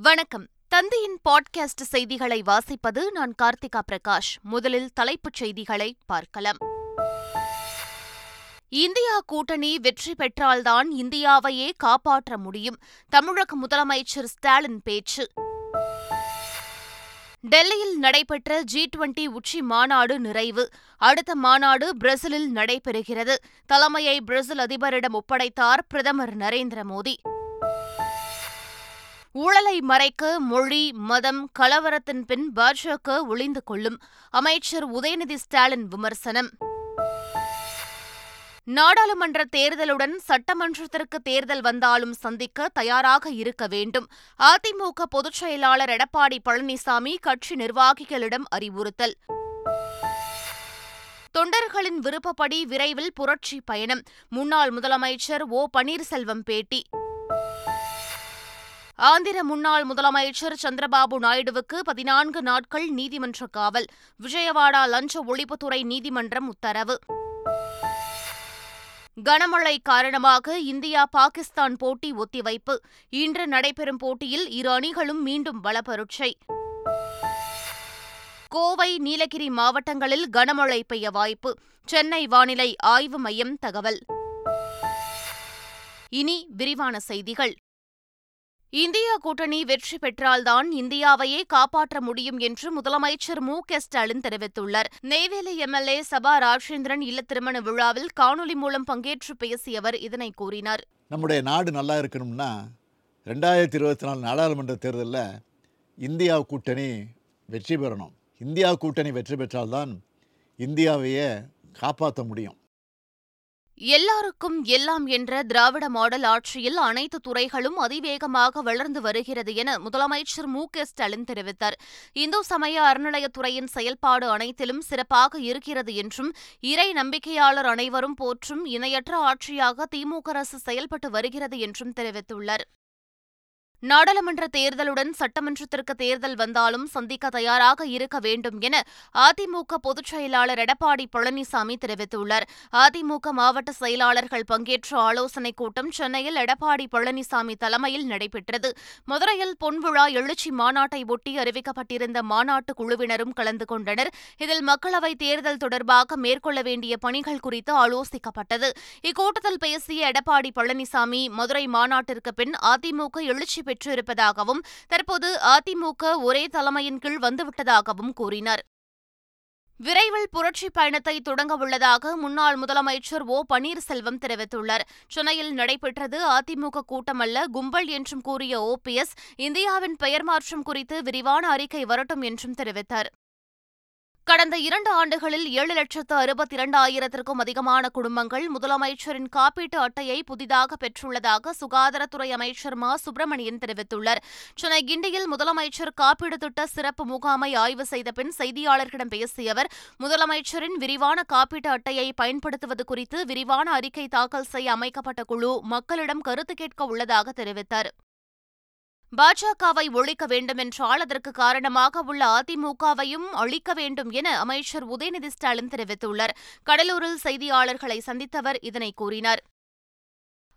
வணக்கம். தந்தையின் பாட்காஸ்ட் செய்திகளை வாசிப்பது நான் கார்த்திகா பிரகாஷ். முதலில் தலைப்புச் செய்திகளை பார்க்கலாம். இந்தியா கூட்டணி வெற்றி பெற்றால்தான் இந்தியாவையே காப்பாற்ற முடியும். தமிழக முதலமைச்சர் ஸ்டாலின் பேச்சு. டெல்லியில் நடைபெற்ற ஜி டுவெண்டி உச்சி மாநாடு நிறைவு. அடுத்த மாநாடு பிரேசிலில் நடைபெறுகிறது. தலைமையை பிரேசில் அதிபரிடம் ஒப்படைத்தார் பிரதமர் நரேந்திர மோடி. ஊழலை மறைக்க மொழி மதம் கலவரத்தின் பின் பாஜக ஒளிந்து கொள்ளும். அமைச்சர் உதயநிதி ஸ்டாலின் விமர்சனம். நாடாளுமன்ற தேர்தலுடன் சட்டமன்றத்திற்கு தேர்தல் வந்தாலும் சந்திக்க தயாராக இருக்க வேண்டும். அதிமுக பொதுச் செயலாளர் எடப்பாடி பழனிசாமி கட்சி நிர்வாகிகளிடம் அறிவுறுத்தல். தொண்டர்களின் விருப்பப்படி விரைவில் புரட்சி பயணம். முன்னாள் முதலமைச்சர் ஓ பன்னீர்செல்வம் பேட்டி. ஆந்திர முன்னாள் முதலமைச்சர் சந்திரபாபு நாயுடுவுக்கு பதினான்கு நாட்கள் நீதிமன்ற காவல். விஜயவாடா லஞ்ச ஒழிப்புத்துறை நீதிமன்றம் உத்தரவு. கனமழை காரணமாக இந்தியா பாகிஸ்தான் போட்டி ஒத்திவைப்பு. இன்று நடைபெறும் போட்டியில் இரு அணிகளும் மீண்டும் பலப்பரட்சை. கோவை நீலகிரி மாவட்டங்களில் கனமழை பெய்ய வாய்ப்பு. சென்னை வானிலை ஆய்வு மையம் தகவல். இனி விரிவான செய்திகள். இந்தியா கூட்டணி வெற்றி பெற்றால்தான் இந்தியாவையே காப்பாற்ற முடியும் என்று முதலமைச்சர் மு க ஸ்டாலின் தெரிவித்துள்ளார். நெய்வேலி எம்எல்ஏ சபா ராஜேந்திரன் இல்ல திருமண விழாவில் காணொலி மூலம் பங்கேற்று பேசிய அவர் இதனை கூறினார். நம்முடைய நாடு நல்லா இருக்கணும்னா ரெண்டாயிரத்தி இருபத்தி நாலு நாடாளுமன்ற தேர்தலில் இந்தியா கூட்டணி வெற்றி பெறணும். இந்தியா கூட்டணி வெற்றி பெற்றால்தான் இந்தியாவையே காப்பாற்ற முடியும். எல்லாருக்கும் எல்லாம் என்ற திராவிட மாடல் ஆட்சியில் அனைத்து துறைகளும் அதிவேகமாக வளர்ந்து வருகிறது என முதலமைச்சர் மு க ஸ்டாலின் தெரிவித்தார். இந்து சமய அறநிலையத்துறையின் செயல்பாடு அனைத்திலும் சிறப்பாக இருக்கிறது என்றும் இறை நம்பிக்கையாளர் அனைவரும் போற்றும் இணையற்ற ஆட்சியாக திமுக அரசு செயல்பட்டு வருகிறது என்றும் தெரிவித்துள்ளார். நாடாளுமன்ற தேர்தலுடன் சட்டமன்றத்திற்கு தேர்தல் வந்தாலும் சந்திக்க தயாராக இருக்க வேண்டும் என அதிமுக பொதுச் செயலாளர் எடப்பாடி பழனிசாமி தெரிவித்துள்ளார். அதிமுக மாவட்ட செயலாளர்கள் பங்கேற்ற ஆலோசனைக் கூட்டம் சென்னையில் எடப்பாடி பழனிசாமி தலைமையில் நடைபெற்றது. மதுரையில் பொன்விழா எழுச்சி மாநாட்டை ஒட்டி அறிவிக்கப்பட்டிருந்த மாநாட்டு குழுவினரும் கலந்து கொண்டனர். இதில் மக்களவைத் தேர்தல் தொடர்பாக மேற்கொள்ள வேண்டிய பணிகள் குறித்து ஆலோசிக்கப்பட்டது. இக்கூட்டத்தில் பேசிய எடப்பாடி பழனிசாமி மதுரை மாநாட்டிற்கு பின் அதிமுக எழுச்சி பெற்றிருப்பதாகவும் தற்போது அதிமுக ஒரே தலைமையின் கீழ் வந்துவிட்டதாகவும் கூறினார். விரைவில் புரட்சி பயணத்தை தொடங்க உள்ளதாக முன்னாள் முதலமைச்சர் ஓ. பன்னீர்செல்வம் தெரிவித்துள்ளார். சென்னையில் நடைபெற்றது அதிமுக கூட்டமல்ல கும்பல் என்றும் கூறிய ஓபிஎஸ் இந்தியாவின் பெயர் மாற்றம் குறித்து விரிவான அறிக்கை வரட்டும் என்றும் தெரிவித்தார். கடந்த இரண்டு ஆண்டுகளில் ஏழு லட்சத்து அறுபத்தி இரண்டாயிரத்திற்கும் அதிகமான குடும்பங்கள் முதலமைச்சரின் காப்பீட்டு அட்டையை புதிதாக பெற்றுள்ளதாக சுகாதாரத்துறை அமைச்சர் மா. சுப்பிரமணியன் தெரிவித்துள்ளார். சென்னை கிண்டியில் முதலமைச்சர் காப்பீடு திட்ட சிறப்பு முகாமை ஆய்வு செய்த பின் செய்தியாளர்களிடம் பேசிய அவர் முதலமைச்சரின் விரிவான காப்பீட்டு அட்டையை பயன்படுத்துவது குறித்து விரிவான அறிக்கை தாக்கல் செய்ய அமைக்கப்பட்ட குழு மக்களிடம் கருத்து கேட்க உள்ளதாக தெரிவித்தார். பாஜகவை ஒழிக்க வேண்டுமென்றால் அதற்கு காரணமாக உள்ள அதிமுகவையும் அழிக்க வேண்டும் என அமைச்சர் உதயநிதி ஸ்டாலின் தெரிவித்துள்ளார். கடலூரில் செய்தியாளர்களை சந்தித்தவர் இதனை கூறினார்.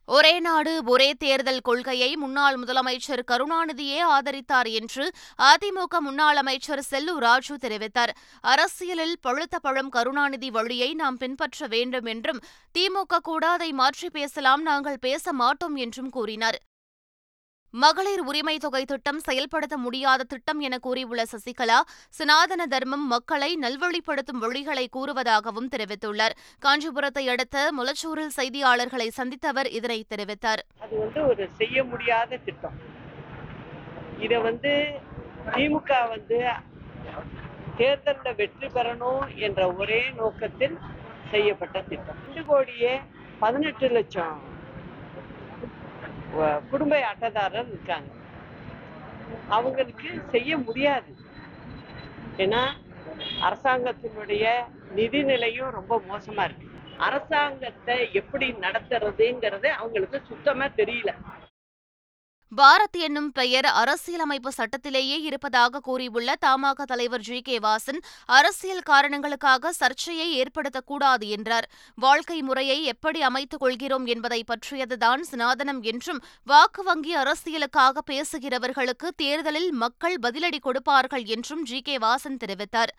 ஒரே நாடு ஒரே தேர்தல் கொள்கையை முன்னாள் முதலமைச்சர் கருணாநிதியே ஆதரித்தார் என்று அதிமுக முன்னாள் அமைச்சர் செல்லூர் ராஜு தெரிவித்தார். அரசியலில் பழுத்த பழம் கருணாநிதி வழியை நாம் பின்பற்ற வேண்டும் என்றும் திமுக கூட அதை மாற்றி பேசலாம் நாங்கள் பேச மாட்டோம் என்றும் கூறினார். மகளிர் உரிமை தொகை திட்டம் செயல்படுத்த முடியாத திட்டம் என கூறியுள்ள சசிகலா சனாதன தர்மம் மக்களை நல்வழிப்படுத்தும் வழிகளை கூறுவதாகவும் தெரிவித்துள்ளார். காஞ்சிபுரத்தை அடுத்த முலச்சூரில் செய்தியாளர்களை சந்தித்தவர் இதனை தெரிவித்தார். அது வந்து ஒரு செய்ய முடியாத திட்டம். இத வந்து திமுக வந்து தேர்தலில் வெற்றி பெறணும் என்ற ஒரே நோக்கத்தில் செய்யப்பட்ட திட்டம். ரெண்டு கோடியே பதினெட்டு லட்சம் குடும்ப அட்டைதாரர் இருக்காங்க. அவங்களுக்கு செய்ய முடியாது. ஏன்னா அரசாங்கத்தினுடைய நிதிநிலையும் ரொம்ப மோசமா இருக்கு. அரசாங்கத்தை எப்படி நடத்துறதுங்கிறது அவங்களுக்கு சுத்தமா தெரியல. பாரத் என்னும் பெயர் அரசியலமைப்பு சட்டத்திலேயே இருப்பதாக கூறியுள்ள தமாக தலைவர் ஜி. கே. வாசன் அரசியல் காரணங்களுக்காக சர்ச்சையை ஏற்படுத்தக்கூடாது என்றார். வாழ்க்கை முறையை எப்படி அமைத்துக் கொள்கிறோம் என்பதை பற்றியதுதான் சனாதனம் என்றும் வாக்கு வங்கி அரசியலுக்காக பேசுகிறவர்களுக்கு தேர்தலில் மக்கள் பதிலடி கொடுப்பார்கள் என்றும் ஜி. கே. வாசன் தெரிவித்தார்.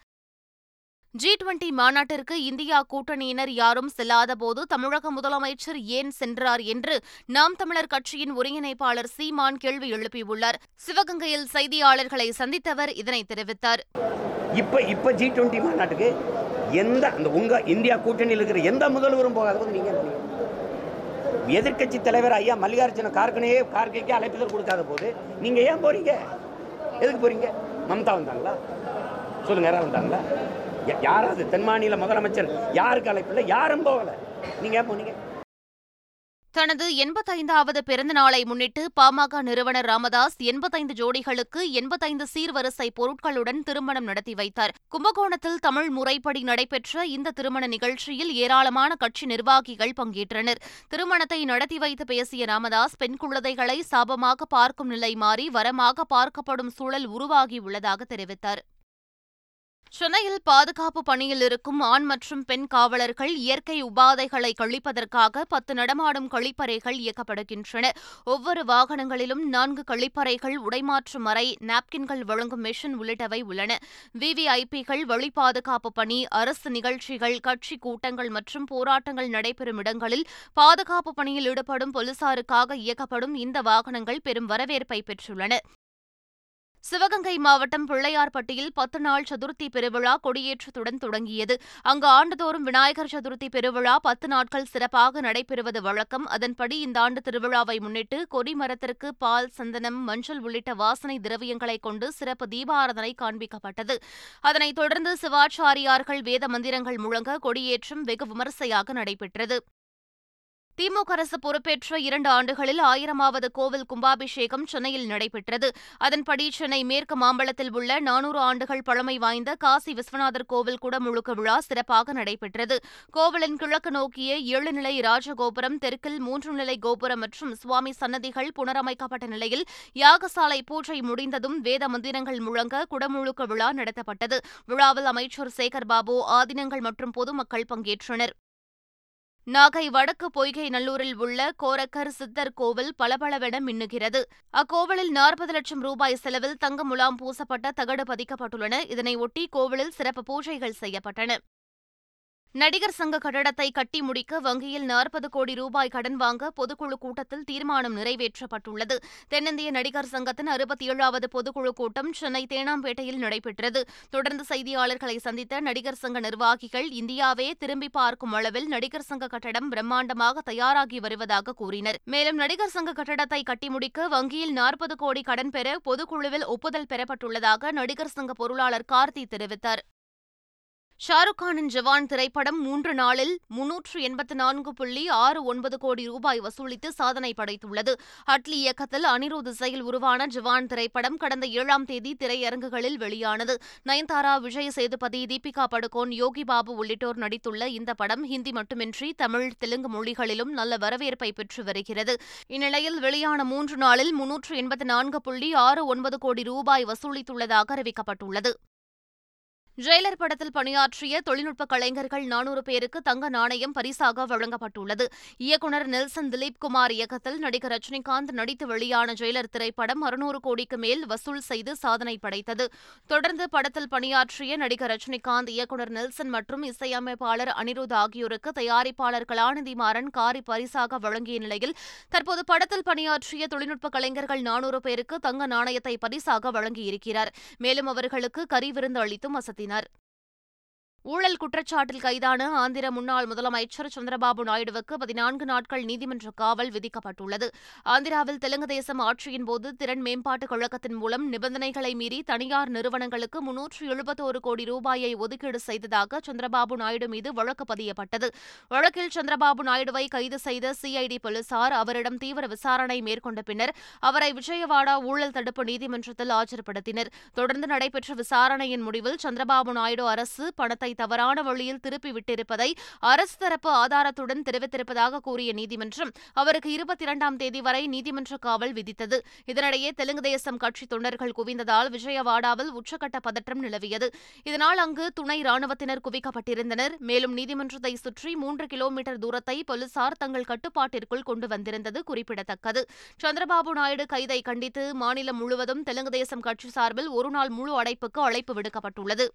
ஜி டுவெண்டி மாநாட்டிற்கு இந்தியா கூட்டணியினர் யாரும் செல்லாதபோது தமிழக முதலமைச்சர் ஏன் சென்றார் என்று நாம் தமிழர் கட்சியின் ஒருங்கிணைப்பாளர் சீமான் கேள்வி எழுப்பியுள்ளார். சிவகங்கையில் செய்தியாளர்களை சந்தித்தவர் இதனை தெரிவித்தார். இப்போ இப்போ ஜி டுவெண்ட்டி மாநாட்டுக்கு எந்த அந்த உங்க இந்தியா கூட்டணியில் இருக்கிற எந்த முதல்வரும் போகாதபோது நீங்க எதிர்கட்சி எதிர்க்கட்சி தலைவர் ஐயா மல்லிகார்ஜுன கார்கனையே கார்கைக்கு அழைப்புதல் கொடுக்காத போது நீங்க ஏன் போறீங்க? எதுக்கு போறீங்க? மம்தா வந்தாங்களா? சொல்லுங்க யாராவது வந்தாங்களா? யாராவது தென் மாநில முதலமைச்சர் யாருக்கு அழைப்பில்லை? யாரும் போகல. நீங்க போனீங்க? தனது எண்பத்தைந்தாவது பிறந்த நாளை முன்னிட்டு பாமக நிறுவனர் ராமதாஸ் எண்பத்தைந்து ஜோடிகளுக்கு எண்பத்தைந்து சீர்வரிசை பொருட்களுடன் திருமணம் நடத்தி வைத்தார். கும்பகோணத்தில் தமிழ் முறைப்படி நடைபெற்ற இந்த திருமண நிகழ்ச்சியில் ஏராளமான கட்சி நிர்வாகிகள் பங்கேற்றனர். திருமணத்தை நடத்தி வைத்து பேசிய ராமதாஸ் பெண் குழந்தைகளை சாபமாக பார்க்கும் நிலை மாறி வரமாக பார்க்கப்படும் சூழல் உருவாகியுள்ளதாக தெரிவித்தார். சென்னையில் பாதுகாப்பு பணியில் இருக்கும் ஆண் மற்றும் பெண் காவலர்கள் இயற்கை உபாதைகளை கழிப்பதற்காக பத்து நடமாடும் கழிப்பறைகள் இயக்கப்படுகின்றன. ஒவ்வொரு வாகனங்களிலும் நான்கு கழிப்பறைகள் உடைமாற்றும் அறை நாப்கின்கள் வழங்கும் மெஷின் உள்ளிட்டவை உள்ளன. விவிஐபிகள் வழி பாதுகாப்பு பணி அரசு நிகழ்ச்சிகள் கட்சி கூட்டங்கள் மற்றும் போராட்டங்கள் நடைபெறும் இடங்களில் பாதுகாப்பு பணியில் ஈடுபடும் போலீசாருக்காக இயக்கப்படும் இந்த வாகனங்கள் பெரும் வரவேற்பை பெற்றுள்ளன. சிவகங்கை மாவட்டம் பிள்ளையார்பட்டியில் பத்து நாள் சதுர்த்தி பெருவிழா கொடியேற்றத்துடன் தொடங்கியது. அங்கு ஆண்டுதோறும் விநாயகர் சதுர்த்தி பெருவிழா பத்து நாட்கள் சிறப்பாக நடைபெறுவது வழக்கம். அதன்படி இந்த ஆண்டு திருவிழாவை முன்னிட்டு கொடிமரத்திற்கு பால் சந்தனம் மஞ்சள் உள்ளிட்ட வாசனை திரவியங்களை கொண்டு சிறப்பு தீபாராதனை காண்பிக்கப்பட்டது. அதனைத் தொடர்ந்து சிவாச்சாரியார்கள் வேத மந்திரங்கள் முழங்க கொடியேற்றம் வெகு விமரிசையாக நடைபெற்றது. திமுக அரசு பொறுப்பேற்ற இரண்டு ஆண்டுகளில் ஆயிரமாவது கோவில் கும்பாபிஷேகம் சென்னையில் நடைபெற்றது. அதன்படி சென்னை மேற்கு மாம்பழத்தில் உள்ள நானூறு ஆண்டுகள் பழமை வாய்ந்த காசி விஸ்வநாதர் கோவில் குடமுழுக்கு விழா சிறப்பாக நடைபெற்றது. கோவிலின் கிழக்கு நோக்கிய ஏழு நிலை ராஜகோபுரம் தெற்கில் மூன்று நிலை கோபுரம் மற்றும் சுவாமி சன்னதிகள் புனரமைக்கப்பட்ட நிலையில் யாகசாலை பூஜை முடிந்ததும் வேத மந்திரங்கள் முழங்க குடமுழுக்கு விழா நடத்தப்பட்டது. விழாவில் அமைச்சர் சேகர் பாபு ஆதினங்கள் மற்றும் பொதுமக்கள் பங்கேற்றனர். நாகை வடக்கு பொய்கை நல்லூரில் உள்ள கோரக்கர் சித்தர் கோவில் பளபளவென மின்னுகிறது. அக்கோவிலில் நாற்பது லட்சம் ரூபாய் செலவில் தங்க முலாம் பூசப்பட்ட தகடு பதிக்கப்பட்டுள்ளன. இதனையொட்டி கோவிலில் சிறப்பு பூஜைகள் செய்யப்பட்டன. நடிகர் சங்க கட்டடத்தை கட்டி முடிக்க வங்கியில் நாற்பது கோடி ரூபாய் கடன் வாங்க பொதுக்குழு கூட்டத்தில் தீர்மானம் நிறைவேற்றப்பட்டுள்ளது. தென்னிந்திய நடிகர் சங்கத்தின் அறுபத்தி ஏழாவது பொதுக்குழு கூட்டம் சென்னை தேனாம்பேட்டையில் நடைபெற்றது. தொடர்ந்து செய்தியாளர்களை சந்தித்த நடிகர் சங்க நிர்வாகிகள் இந்தியாவே திரும்பி பார்க்கும் அளவில் நடிகர் சங்க கட்டடம் பிரம்மாண்டமாக தயாராகி வருவதாக கூறினர். மேலும் நடிகர் சங்க கட்டடத்தை கட்டி முடிக்க வங்கியில் நாற்பது கோடி கடன் பெற பொதுக்குழுவில் ஒப்புதல் பெறப்பட்டுள்ளதாக நடிகர் சங்க பொருளாளர் கார்த்தி தெரிவித்தார். ஷாருக் கானின் ஜவான் திரைப்படம் மூன்று நாளில் முன்னூற்று எண்பத்து நான்கு புள்ளி ஆறு ஒன்பது கோடி ரூபாய் வசூலித்து சாதனை படைத்துள்ளது. அட்லி இயக்கத்தில் அனிருத் இசையில் உருவான ஜவான் திரைப்படம் கடந்த ஏழாம் தேதி திரையரங்குகளில் வெளியானது. நயன்தாரா விஜய் சேதுபதி தீபிகா படுகோன் யோகி பாபு உள்ளிட்டோர் நடித்துள்ள இந்த படம் ஹிந்தி மட்டுமின்றி தமிழ் தெலுங்கு மொழிகளிலும் நல்ல வரவேற்பை பெற்று வருகிறது. இந்நிலையில் வெளியான மூன்று நாளில் முன்னூற்று எண்பத்து நான்கு புள்ளி ஆறு ஒன்பது கோடி ரூபாய் வசூலித்துள்ளதாக அறிவிக்கப்பட்டுள்ளது. ஜெயிலர் படத்தில் பணியாற்றிய தொழில்நுட்ப கலைஞர்கள் நானூறு பேருக்கு தங்க நாணயம் பரிசாக வழங்கப்பட்டுள்ளது. இயக்குநர் நெல்சன் திலீப் குமார் இயக்கத்தில் நடிகர் ரஜினிகாந்த் நடித்து வெளியான ஜெயிலர் திரைப்படம் அறுநூறு கோடிக்கு மேல் வசூல் செய்து சாதனை படைத்தது. தொடர்ந்து படத்தில் பணியாற்றிய நடிகர் ரஜினிகாந்த் இயக்குநர் நெல்சன் மற்றும் இசையமைப்பாளர் அனிருத் ஆகியோருக்கு தயாரிப்பாளர் கலாநிதி மாறன் காரி பரிசாக வழங்கிய நிலையில் தற்போது படத்தில் பணியாற்றிய தொழில்நுட்ப கலைஞர்கள் நானூறு பேருக்கு தங்க நாணயத்தை பரிசாக வழங்கியிருக்கிறார். மேலும் அவர்களுக்கு கறி விருந்து அளித்தும் அசத்தினார் ஊழல் குற்றச்சாட்டில் கைதான ஆந்திர முன்னாள் முதலமைச்சர் சந்திரபாபு நாயுடுவுக்கு பதினான்கு நாட்கள் நீதிமன்ற காவல் விதிக்கப்பட்டுள்ளது. ஆந்திராவில் தெலுங்கு தேசம் ஆட்சியின் போது திறன் மேம்பாட்டுக் கழகத்தின் மூலம் நிபந்தனைகளை மீறி தனியார் நிறுவனங்களுக்கு முன்னூற்று எழுபத்தோரு கோடி ரூபாயை ஒதுக்கீடு செய்ததாக சந்திரபாபு நாயுடு மீது வழக்கு பதியப்பட்டது. வழக்கில் சந்திரபாபு நாயுடுவை கைது செய்த சிஐடி போலீசார் அவரிடம் தீவிர விசாரணை மேற்கொண்ட பின்னர் அவரை விஜயவாடா ஊழல் தடுப்பு நீதிமன்றத்தில் ஆஜர்படுத்தினர். தொடர்ந்து நடைபெற்ற விசாரணையின் முடிவில் சந்திரபாபு நாயுடு அரசு பணத்தை தவறான வழியில் திருப்பி விட்டிருப்பதை அரசு தரப்பு ஆதாரத்துடன் தெரிவித்திருப்பதாக கூறிய நீதிமன்றம் அவருக்கு இருபத்தி இரண்டாம் தேதி வரை நீதிமன்ற காவல் விதித்தது. இதனிடையே தெலுங்கு தேசம் கட்சி தொண்டர்கள் குவிந்ததால் விஜயவாடாவில் உச்சக்கட்ட பதற்றம் நிலவியது. இதனால் அங்கு துணை ராணுவத்தினர் குவிக்கப்பட்டிருந்தனர். மேலும் நீதிமன்றத்தை சுற்றி மூன்று கிலோமீட்டர் தூரத்தை போலீசார் தங்கள் கட்டுப்பாட்டிற்குள் கொண்டு வந்திருந்தது குறிப்பிடத்தக்கது. சந்திரபாபு நாயுடு கைதை கண்டித்து மாநிலம் முழுவதும் தெலுங்கு தேசம் கட்சி சார்பில் ஒருநாள் முழு அடைப்புக்கு அழைப்பு விடுக்கப்பட்டுள்ளது.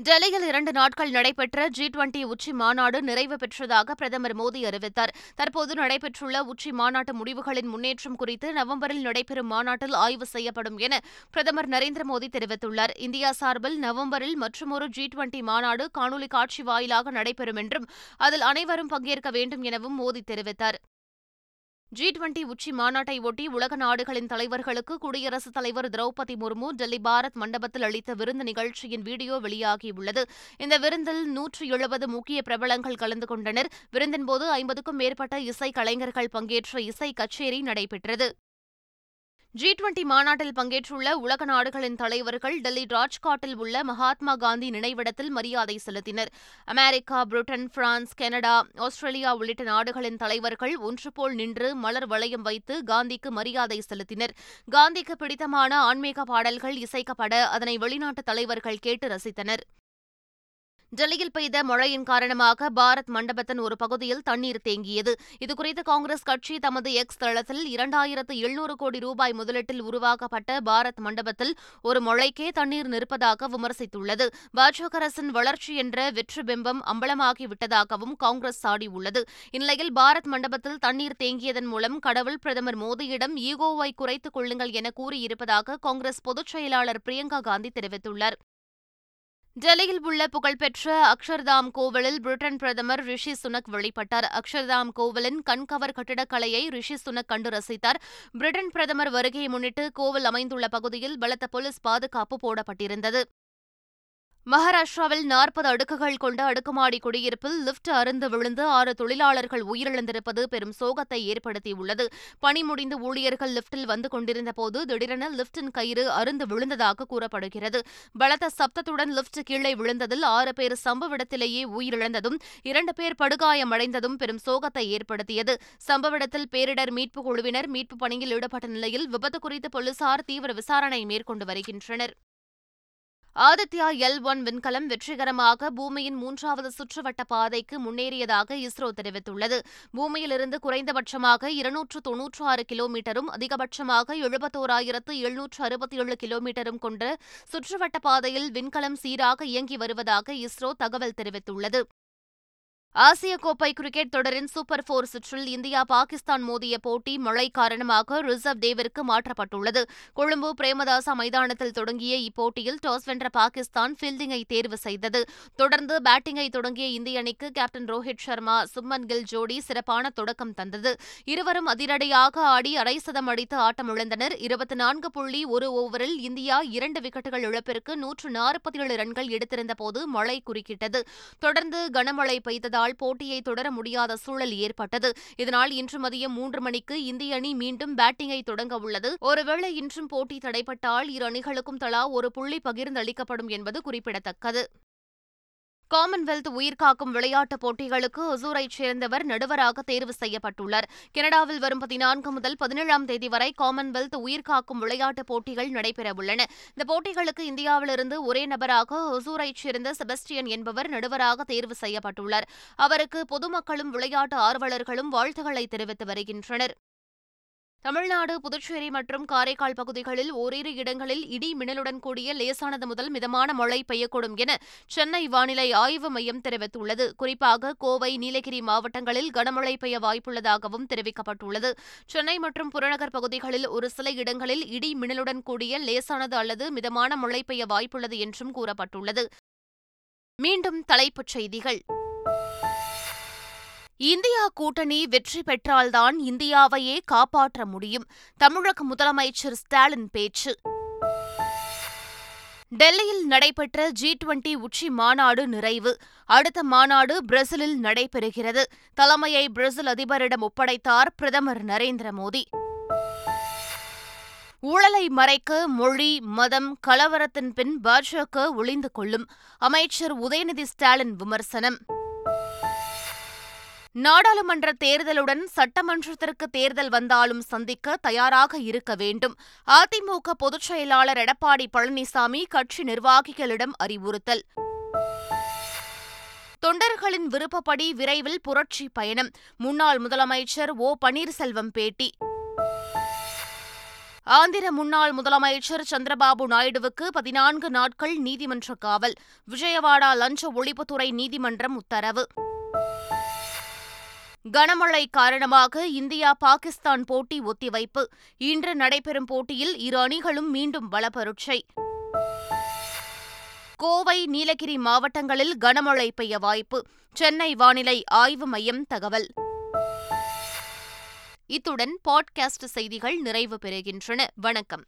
டெல்லியில் இரண்டு நாட்கள் நடைபெற்ற ஜி டுவெண்டி உச்சி மாநாடு நிறைவு பெற்றதாக பிரதமர் மோடி அறிவித்தார். தற்போது நடைபெற்றுள்ள உச்சி மாநாட்டு முடிவுகளின் முன்னேற்றம் குறித்து நவம்பரில் நடைபெறும் மாநாட்டில் ஆய்வு செய்யப்படும் என பிரதமர் நரேந்திர மோடி தெரிவித்துள்ளார். இந்தியா சார்பில் நவம்பரில் மற்றுமொரு ஜி டுவெண்டி மாநாடு காணொலி காட்சி வாயிலாக நடைபெறும் என்றும் அதில் அனைவரும் பங்கேற்க வேண்டும் எனவும் மோடி தெரிவித்தார். ஜி டுவெண்டி உச்சி மாநாட்டை ஒட்டி உலக நாடுகளின் தலைவர்களுக்கு குடியரசுத் தலைவர் திரௌபதி முர்மு டெல்லி பாரத் மண்டபத்தில் அளித்த விருந்து நிகழ்ச்சியின் வீடியோ வெளியாகியுள்ளது. இந்த விருந்தில் நூற்று எழுபது முக்கிய பிரபலங்கள் கலந்து கொண்டனர். விருந்தின்போது ஐம்பதுக்கும் மேற்பட்ட இசை கலைஞர்கள் பங்கேற்ற இசை கச்சேரி நடைபெற்றது. ஜி டுவெண்டி மாநாட்டில் பங்கேற்றுள்ள உலக நாடுகளின் தலைவர்கள் டெல்லி ராஜ்காட்டில் உள்ள மகாத்மா காந்தி நினைவிடத்தில் மரியாதை செலுத்தினர். America Britain France Canada Australia உள்ளிட்ட நாடுகளின் தலைவர்கள் ஒன்றுபோல் நின்று மலர் வளையம் வைத்து காந்திக்கு மரியாதை செலுத்தினர். காந்திக்கு பிடித்தமான ஆன்மீக பாடல்கள் இசைக்கப்பட அதனை வெளிநாட்டு தலைவர்கள் கேட்டு ரசித்தனர். டெல்லியில் பெய்த மழையின் காரணமாக பாரத் மண்டபத்தின் ஒரு பகுதியில் தண்ணீர் தேங்கியது. இதுகுறித்து காங்கிரஸ் கட்சி தமது எக்ஸ் தளத்தில் இரண்டாயிரத்து எழுநூறு கோடி ரூபாய் முதலீட்டில் உருவாக்கப்பட்ட பாரத் மண்டபத்தில் ஒரு மழைக்கே தண்ணீர் நிற்பதாக விமர்சித்துள்ளது. பாஜக அரசின் வளர்ச்சி என்ற வெற்று பிம்பம் அம்பலமாகிவிட்டதாகவும் காங்கிரஸ் சாடியுள்ளது. இந்நிலையில் பாரத் மண்டபத்தில் தண்ணீர் தேங்கியதன் மூலம் கடவுள் பிரதமர் மோடியிடம் ஈகோவை குறைத்துக் கொள்ளுங்கள் என கூறியிருப்பதாக காங்கிரஸ் பொதுச் செயலாளர் பிரியங்கா காந்தி தெரிவித்துள்ளார். டெல்லியில் உள்ள புகழ்பெற்ற அக்ஷர்தாம் கோவிலில் பிரிட்டன் பிரதமர் ரிஷி சுனக் வழிபட்டார் அக்ஷர்தாம் கோவிலின் கண்கவர் கட்டிடக்கலையை ரிஷி சுனக் கண்டு ரசித்தார். பிரிட்டன் பிரதமர் வருகையை முன்னிட்டு கோவில் அமைந்துள்ள பகுதியில் பலத்த போலீஸ் பாதுகாப்பு போடப்பட்டிருந்தது. மகாராஷ்டிராவில் நாற்பது அடுக்குகள் கொண்ட அடுக்குமாடி குடியிருப்பில் லிப்ட் அருந்து விழுந்து ஆறு தொழிலாளர்கள் உயிரிழந்திருப்பது பெரும் சோகத்தை ஏற்படுத்தியுள்ளது. பணி முடிந்து ஊழியர்கள் லிப்டில் வந்து கொண்டிருந்தபோது திடீரென லிப்டின் கயிறு அருந்து விழுந்ததாக கூறப்படுகிறது. பலத்த சப்தத்துடன் லிப்ட் கீழே விழுந்ததில் ஆறு பேர் சம்பவ இடத்திலேயே உயிரிழந்ததும் இரண்டு பேர் படுகாயமடைந்ததும் பெரும் சோகத்தை ஏற்படுத்தியது. சம்பவ இடத்தில் பேரிடர் மீட்புக் குழுவினர் மீட்புப் பணியில் ஈடுபட்ட நிலையில் விபத்து குறித்து போலீசார் தீவிர விசாரணை மேற்கொண்டு வருகின்றனர். ஆதித்யா எல் ஒன் விண்கலம் வெற்றிகரமாக பூமியின் மூன்றாவது சுற்றுவட்ட பாதைக்கு முன்னேறியதாக இஸ்ரோ தெரிவித்துள்ளது. பூமியிலிருந்து குறைந்தபட்சமாக இருநூற்று தொன்னூற்று ஆறு கிலோமீட்டரும் அதிகபட்சமாக எழுபத்தோராயிரத்து எழுநூற்று அறுபத்தி ஏழு கிலோமீட்டரும் கொண்ட சுற்றுவட்ட பாதையில் விண்கலம் சீராக இயங்கி வருவதாக இஸ்ரோ தகவல் தெரிவித்துள்ளது. ஆசிய கோப்பை கிரிக்கெட் தொடரின் சூப்பர் போர் சுற்றில் இந்தியா பாகிஸ்தான் மோதிய போட்டி மழை காரணமாக ரிசர்வ் டேவிற்கு மாற்றப்பட்டுள்ளது. கொழும்பு பிரேமதாசா மைதானத்தில் தொடங்கிய இப்போட்டியில் டாஸ் வென்ற பாகிஸ்தான் ஃபீல்டிங்கை தேர்வு செய்தது. தொடர்ந்து பேட்டிங்கை தொடங்கிய இந்திய அணிக்கு கேப்டன் ரோஹித் சர்மா சுப்மன் கில் ஜோடி சிறப்பான தொடக்கம் தந்தது. இருவரும் அதிரடியாக ஆடி அரை சதம் அடித்து ஆட்டமிழந்தனர். இருபத்தி நான்கு புள்ளி ஒரு ஓவரில் இந்தியா இரண்டு விக்கெட்டுகள் இழப்பிற்கு நூற்று நாற்பத்தி ஏழு ரன்கள் எடுத்திருந்தபோது மழை குறுக்கிட்டது. தொடர்ந்து கனமழை பெய்ததால் இருந்ததால் போட்டியை தொடர முடியாத சூழல் ஏற்பட்டது. இதனால் இன்று மதியம் மூன்று மணிக்கு இந்திய அணி மீண்டும் பேட்டிங்கை தொடங்க உள்ளது. ஒருவேளை இன்றும் போட்டி தடைப்பட்டால் இரு அணிகளுக்கும் தலா ஒரு புள்ளி பகிர்ந்தளிக்கப்படும் என்பது குறிப்பிடத்தக்கது. காமன்வெல்த் உயிர்காக்கும் விளையாட்டுப் போட்டிகளுக்கு ஒசூரைச் சேர்ந்தவர் நடுவராக தேர்வு செய்யப்பட்டுள்ளார். கனடாவில் வரும் பதினான்கு முதல் பதினேழாம் தேதி வரை காமன்வெல்த் உயிர்காக்கும் விளையாட்டுப் போட்டிகள் நடைபெறவுள்ளன. இந்த போட்டிகளுக்கு இந்தியாவிலிருந்து ஒரே நபராக ஒசூரைச் சேர்ந்த செபஸ்டியன் என்பவர் நடுவராக தேர்வு செய்யப்பட்டுள்ளார். அவருக்கு பொதுமக்களும் விளையாட்டு ஆர்வலர்களும் வாழ்த்துக்களை தெரிவித்து வருகின்றனர். தமிழ்நாடு புதுச்சேரி மற்றும் காரைக்கால் பகுதிகளில் ஓரிரு இடங்களில் இடி மின்னலுடன் கூடிய லேசானது முதல் மிதமான மழை பெய்யக்கூடும் என சென்னை வானிலை ஆய்வு மையம் தெரிவித்துள்ளது. குறிப்பாக கோவை நீலகிரி மாவட்டங்களில் கனமழை பெய்ய வாய்ப்புள்ளதாகவும் தெரிவிக்கப்பட்டுள்ளது. சென்னை மற்றும் புறநகர் பகுதிகளில் ஒரு சில இடங்களில் இடி மின்னலுடன் கூடிய லேசானது அல்லது மிதமான மழை பெய்ய வாய்ப்புள்ளது என்றும் கூறப்பட்டுள்ளது. மீண்டும் தலைப்புச் செய்திகள். இந்தியா கூட்டணி வெற்றி பெற்றால்தான் இந்தியாவையே காப்பாற்ற முடியும். தமிழக முதலமைச்சர் ஸ்டாலின் பேச்சு. டெல்லியில் நடைபெற்ற ஜி டுவெண்டி உச்சி மாநாடு நிறைவு. அடுத்த மாநாடு பிரேசிலில் நடைபெறுகிறது. தலைமையை பிரேசில் அதிபரிடம் ஒப்படைத்தார் பிரதமர் நரேந்திர மோடி. ஊழலை மறைக்க மொழி மதம் கலவரத்தின் பின் பாஜக ஒளிந்து கொள்ளும். அமைச்சர் உதயநிதி ஸ்டாலின் விமர்சனம். நாடாளுமன்ற தேர்தலுடன் சட்டமன்றத்திற்கு தேர்தல் வந்தாலும் சந்திக்க தயாராக இருக்க வேண்டும். அதிமுக பொதுச் செயலாளர் எடப்பாடி பழனிசாமி கட்சி நிர்வாகிகளிடம் அறிவுறுத்தல். தொண்டர்களின் விருப்பப்படி விரைவில் புரட்சி பயணம். முன்னாள் முதலமைச்சர் ஓ பன்னீர்செல்வம் பேட்டி. ஆந்திர முன்னாள் முதலமைச்சர் சந்திரபாபு நாயுடுவுக்கு பதினான்கு நாட்கள் நீதிமன்ற காவல். விஜயவாடா லஞ்ச ஒழிப்புத்துறை நீதிமன்றம் உத்தரவு. கனமழை காரணமாக இந்தியா பாகிஸ்தான் போட்டி ஒத்திவைப்பு. இன்று நடைபெறும் போட்டியில் இரு அணிகளும் மீண்டும் பலப்பரட்சை கோவை நீலகிரி மாவட்டங்களில் கனமழை பெய்ய வாய்ப்பு. சென்னை வானிலை ஆய்வு மையம் தகவல். இத்துடன் பாட்காஸ்ட் செய்திகள் நிறைவு பெறுகின்றன. வணக்கம்.